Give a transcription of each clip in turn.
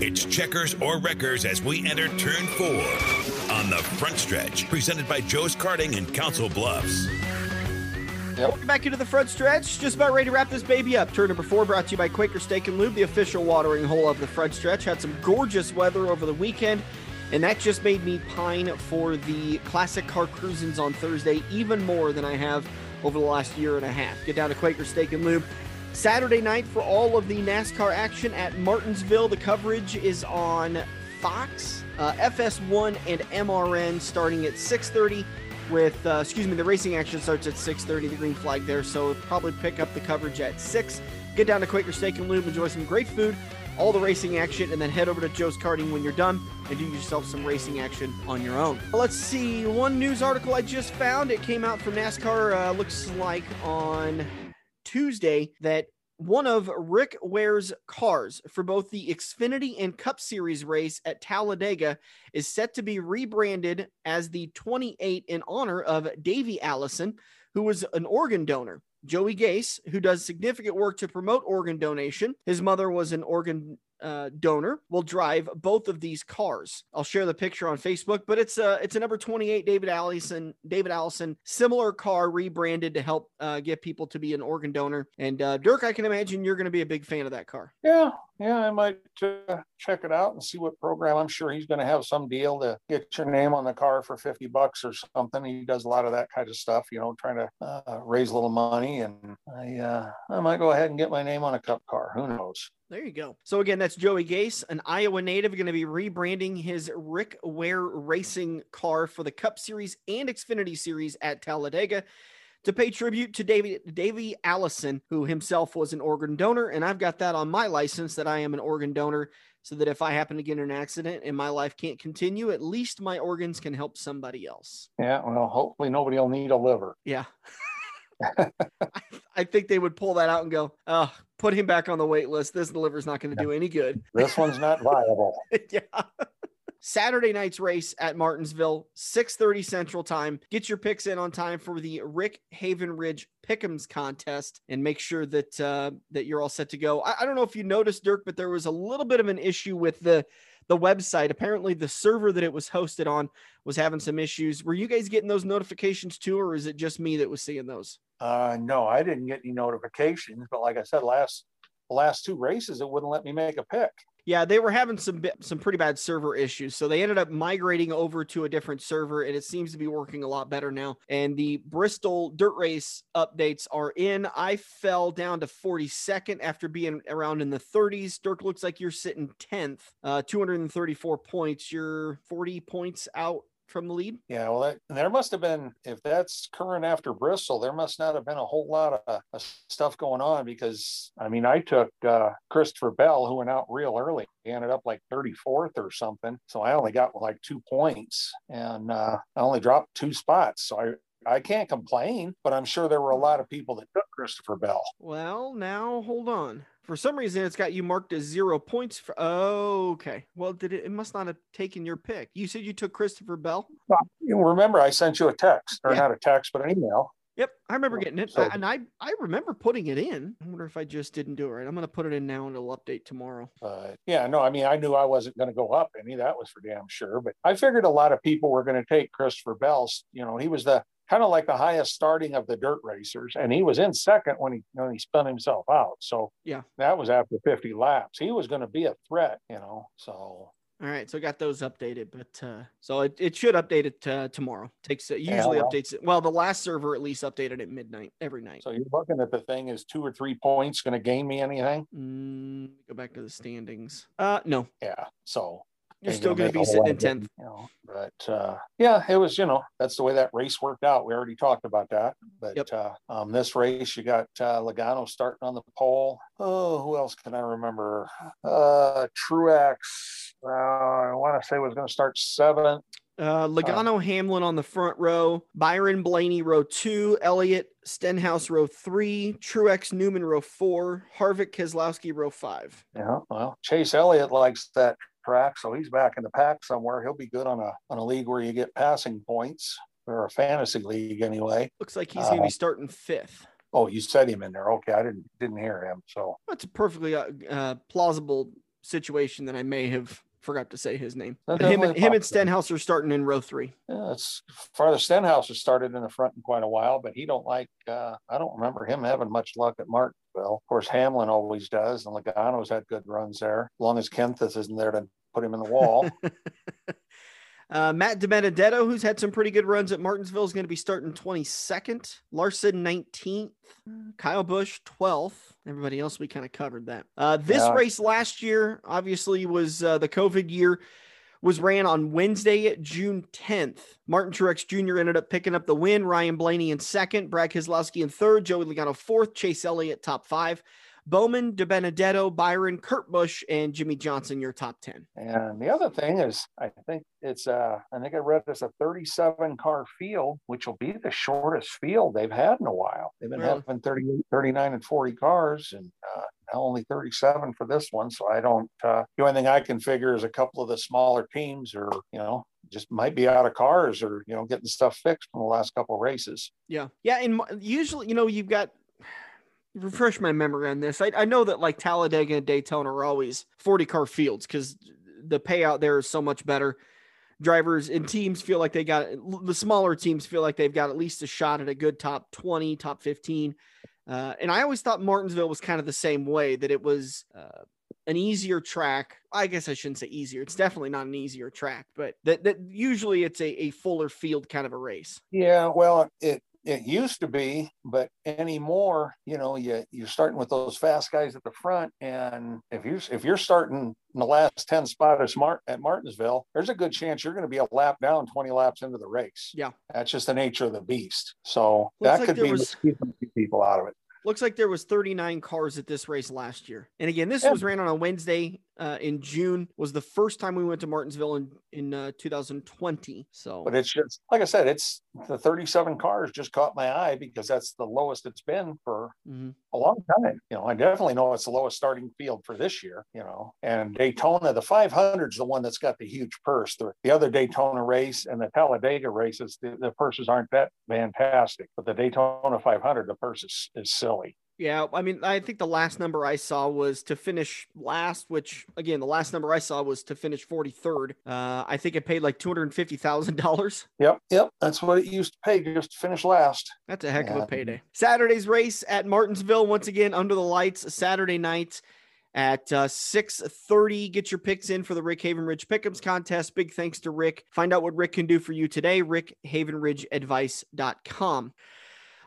It's checkers or wreckers as we enter turn four on the front stretch, presented by Joe's Karting in Council Bluffs. Welcome back into the front stretch. Just about ready to wrap this baby up. Turn number four brought to you by Quaker Steak and Lube, the official watering hole of the front stretch. Had some gorgeous weather over the weekend, and that just made me pine for the classic car cruisings on Thursday even more than I have over the last year and a half. Get down to Quaker Steak and Lube. Saturday night for all of the NASCAR action at Martinsville. The coverage is on Fox, uh, FS1, and MRN starting at 6:30 with uh, excuse me the racing action starts at 6.30 the green flag there so probably pick up the coverage at 6 get down to quaker steak and lube. Enjoy some great food all the racing action and then head over to joe's karting when you're done and do yourself some racing action on your own. Let's see one news article i just found. It came out from nascar uh, looks like on tuesday that one of Rick Ware's cars for both the Xfinity and Cup Series race at Talladega is set to be rebranded as the 28 in honor of Davey Allison, who was an organ donor. Joey Gase, who does significant work to promote organ donation. His mother was an organ uh, donor will drive both of these cars. I'll share the picture on Facebook, but it's a it's a number 28 David Allison David Allison similar car rebranded to help uh, get people to be an organ donor. And uh, Dirk, I can imagine you're going to be a big fan of that car. Yeah, yeah, I might uh, check it out and see what program. I'm sure he's going to have some deal to get your name on the car for 50 bucks or something. He does a lot of that kind of stuff, you know, trying to uh, raise a little money. And I, uh, I might go ahead and get my name on a cup car. Who knows? There you go. So again, that's Joey Gase, an Iowa native, going to be rebranding his Rick Ware racing car for the Cup Series and Xfinity Series at Talladega to pay tribute to Davey Davey Allison, who himself was an organ donor, and I've got that on my license that I am an organ donor, so that if I happen to get in an accident and my life can't continue, at least my organs can help somebody else. Yeah, well, hopefully nobody will need a liver. Yeah. I, I think they would pull that out and go, oh, put him back on the wait list. This liver's not going to do any good. This one's not viable. yeah. Saturday night's race at Martinsville, 6:30 Central Time. Get your picks in on time for the Rick Havenridge Pick'ems contest, and make sure that uh, that you're all set to go. I, I don't know if you noticed, Dirk, but there was a little bit of an issue with the the website. Apparently, the server that it was hosted on was having some issues. Were you guys getting those notifications too, or is it just me that was seeing those? Uh, no, I didn't get any notifications, but like I said, last the last two races, it wouldn't let me make a pick. Yeah, they were having some some pretty bad server issues, so they ended up migrating over to a different server, and it seems to be working a lot better now. And the Bristol Dirt Race updates are in. I fell down to 42nd after being around in the 30s. Dirk looks like you're sitting 10th, uh, 234 points. You're 40 points out from the lead. Yeah, well, that, there must have been, if that's current after Bristol, there must not have been a whole lot of, of stuff going on because, I mean, I took uh, Christopher Bell, who went out real early. He ended up like 34th or something. So I only got like two points and uh, I only dropped two spots. So I, I can't complain, but I'm sure there were a lot of people that took Christopher Bell. Well, now hold on. For some reason, it's got you marked as zero points. For oh, okay. Well, did it? It must not have taken your pick. You said you took Christopher Bell. Well, you remember, I sent you a text, or yeah. not a text, but an email. Yep, I remember getting it, so, and I I remember putting it in. I wonder if I just didn't do it right. I'm going to put it in now, and it'll update tomorrow. Uh, yeah, no, I mean I knew I wasn't going to go up any. That was for damn sure. But I figured a lot of people were going to take Christopher Bell's. You know, he was the kind of like the highest starting of the dirt racers. And he was in second when he when he spun himself out. So yeah, that was after 50 laps. He was going to be a threat, you know. So all right, so got those updated, but uh, so it, it should update it uh, tomorrow. Takes it usually yeah, well, updates it. Well, the last server at least updated at midnight every night. So you're looking at the thing is two or three points going to gain me anything? Mm, go back to the standings. Uh, no. Yeah. So you're still going to be sitting in tenth. You know, but uh, yeah, it was. You know, that's the way that race worked out. We already talked about that. But yep. uh, um, this race, you got uh, Logano starting on the pole. Oh, who else can I remember? Uh, Truex. Uh, I want to say was going to start seventh. Uh, Logano uh, Hamlin on the front row, Byron Blaney row two, Elliott Stenhouse row three, Truex Newman row four, Harvick Keselowski row five. Yeah, well, Chase Elliott likes that track, so he's back in the pack somewhere. He'll be good on a on a league where you get passing points or a fantasy league anyway. Looks like he's going to be starting fifth. Oh, you said him in there. Okay, I didn't didn't hear him. So that's a perfectly uh, uh, plausible situation that I may have forgot to say his name. Him and him and. Stenhouse are starting in row three. Yeah, it's farther Stenhouse has started in the front in quite a while, but he don't like. Uh, I don't remember him having much luck at Martinsville. Of course, Hamlin always does, and Logano's had good runs there. As long as Kenseth isn't there to put him in the wall. Uh, Matt DiBenedetto, who's had some pretty good runs at Martinsville, is going to be starting 22nd. Larson 19th. Kyle Busch 12th. Everybody else, we kind of covered that. Uh, this Yeah. race last year, obviously, was uh, the COVID year. Was ran on Wednesday, June 10th. Martin Truex Jr. ended up picking up the win. Ryan Blaney in second, Brad Keselowski in third, Joey Logano fourth, Chase Elliott top five, Bowman, DiBenedetto, Byron, Kurt Busch, and Jimmie Johnson your top 10. And the other thing is, I think it's uh, I think I read this a 37 car field, which will be the shortest field they've had in a while. They've been Really? having 38, 39, and 40 cars, and uh, now only 37 for this one. So I don't. Uh, the only thing I can figure is a couple of the smaller teams, or you know, just might be out of cars, or you know, getting stuff fixed from the last couple of races. Yeah. Yeah. And usually, you know, you've got refresh my memory on this. I, I know that like Talladega and Daytona are always 40 car fields because the payout there is so much better. Drivers and teams feel like they got the smaller teams feel like they've got at least a shot at a good top 20, top 15. Uh, and I always thought Martinsville was kind of the same way that it was uh, an easier track. I guess I shouldn't say easier. It's definitely not an easier track, but that, that usually it's a, a fuller field kind of a race. Yeah, well, it it used to be, but anymore, you know, you you're starting with those fast guys at the front, and if you if you're starting in the last ten spot at Smart at Martinsville, there's a good chance you're going to be a lap down, twenty laps into the race. Yeah. that's just the nature of the beast. So Looks that could be was- people out of it. Looks like there was 39 cars at this race last year. And again, this Yeah. was ran on a Wednesday uh, in June. Was the first time we went to Martinsville in in uh, 2020. So But it's just like I said, it's the 37 cars just caught my eye because that's the lowest it's been for mhm. a long time. You know, I definitely know it's the lowest starting field for this year, you know. And Daytona, the 500 is the one that's got the huge purse. The, the other Daytona race and the Talladega races, the, the purses aren't that fantastic. But the Daytona 500, the purse is, is silly. Yeah, I mean, I think the last number I saw was to finish last, which again, the last number I saw was to finish 43rd. Uh, I think it paid like $250,000. Yep, yep. That's what it used to pay just to finish last. That's a heck of a payday. Saturday's race at Martinsville, once again under the lights, Saturday night at uh, 6.30. Get your picks in for the Rick Havenridge Pick'ems contest. Big thanks to Rick. Find out what Rick can do for you today, rickhavenridgeadvice.com.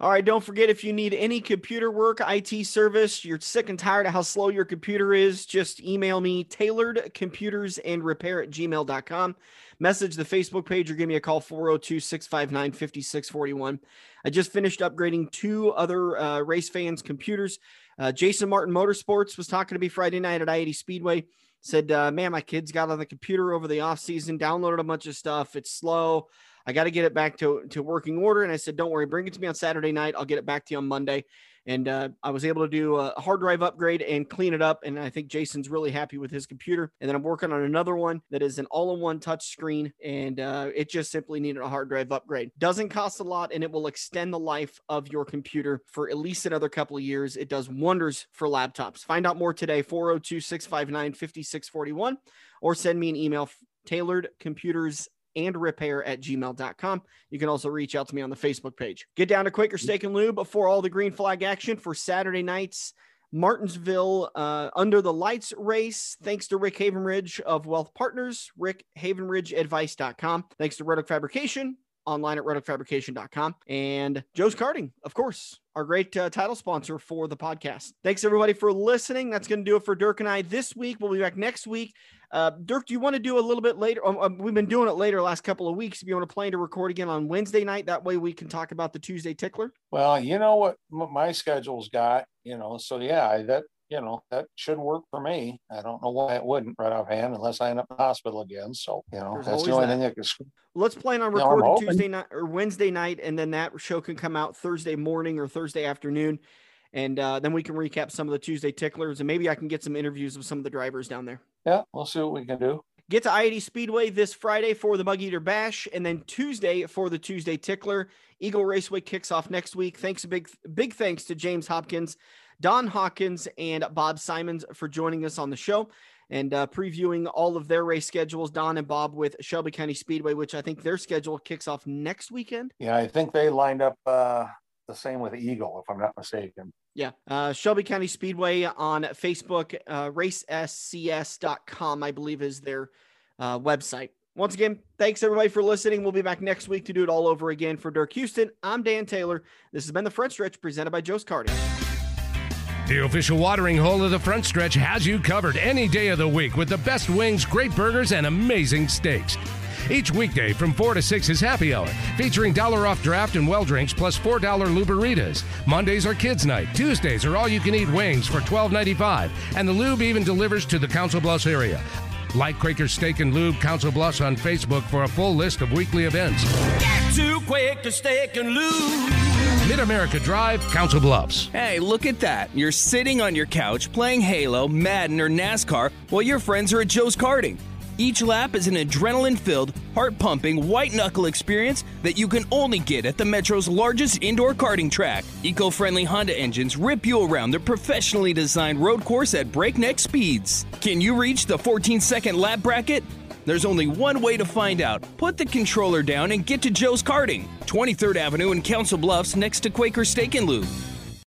All right, don't forget if you need any computer work, IT service, you're sick and tired of how slow your computer is, just email me, tailored computers and repair at gmail.com. Message the Facebook page or give me a call 402 659 5641. I just finished upgrading two other uh, race fans' computers. Uh, Jason Martin Motorsports was talking to me Friday night at I 80 Speedway. Said, uh, man, my kids got on the computer over the off season, downloaded a bunch of stuff. It's slow. I got to get it back to, to working order. And I said, don't worry, bring it to me on Saturday night. I'll get it back to you on Monday. And uh, I was able to do a hard drive upgrade and clean it up. And I think Jason's really happy with his computer. And then I'm working on another one that is an all in one touch screen. And uh, it just simply needed a hard drive upgrade. Doesn't cost a lot and it will extend the life of your computer for at least another couple of years. It does wonders for laptops. Find out more today, 402 659 5641, or send me an email, tailored computers and repair at gmail.com. You can also reach out to me on the Facebook page. Get down to Quaker Steak and Lube before all the green flag action for Saturday night's Martinsville uh, Under the Lights race. Thanks to Rick Havenridge of Wealth Partners, rickhavenridgeadvice.com. Thanks to Reddick Fabrication, online at reddickfabrication.com. And Joe's Karting, of course, our great uh, title sponsor for the podcast. Thanks everybody for listening. That's going to do it for Dirk and I this week. We'll be back next week. Uh, Dirk, do you want to do a little bit later? Um, um, we've been doing it later last couple of weeks. If you want to plan to record again on Wednesday night, that way we can talk about the Tuesday tickler. Well, you know what my schedule's got, you know, so yeah, I- that, you know, that should work for me. I don't know why it wouldn't right offhand unless I end up in the hospital again. So, you know, There's that's the only that. thing that could screw Let's plan on recording. Tuesday night or Wednesday night, and then that show can come out Thursday morning or Thursday afternoon. And uh, then we can recap some of the Tuesday ticklers, and maybe I can get some interviews of some of the drivers down there. Yeah, we'll see what we can do. Get to I-80 Speedway this Friday for the Bug Eater Bash, and then Tuesday for the Tuesday Tickler. Eagle Raceway kicks off next week. Thanks a big big thanks to James Hopkins, Don Hawkins, and Bob Simons for joining us on the show. and uh, previewing all of their race schedules. Don and Bob with Shelby County Speedway, which I think their schedule kicks off next weekend. Yeah, I think they lined up uh, the same with Eagle, if I'm not mistaken. Yeah. Uh, Shelby County Speedway on Facebook, uh, racescs.com, I believe, is their uh, website. Once again, thanks everybody for listening. We'll be back next week to do it all over again. For Dirk Houston, I'm Dan Taylor. This has been the Front Stretch presented by Joe's Karting. The official watering hole of the front stretch has you covered any day of the week with the best wings, great burgers, and amazing steaks. Each weekday from 4 to 6 is happy hour, featuring dollar off draft and well drinks plus $4 luberitas. Mondays are kids' night. Tuesdays are all you can eat wings for $12.95. And the lube even delivers to the Council Bluffs area. Like Quaker Steak and Lube Council Bluffs on Facebook for a full list of weekly events. Get to Quaker Steak and Lube. Mid America Drive, Council Bluffs. Hey, look at that. You're sitting on your couch playing Halo, Madden, or NASCAR while your friends are at Joe's Karting. Each lap is an adrenaline filled, heart pumping, white knuckle experience that you can only get at the Metro's largest indoor karting track. Eco friendly Honda engines rip you around the professionally designed road course at breakneck speeds. Can you reach the 14 second lap bracket? There's only one way to find out. Put the controller down and get to Joe's Karting, 23rd Avenue in Council Bluffs next to Quaker Steak and Lube.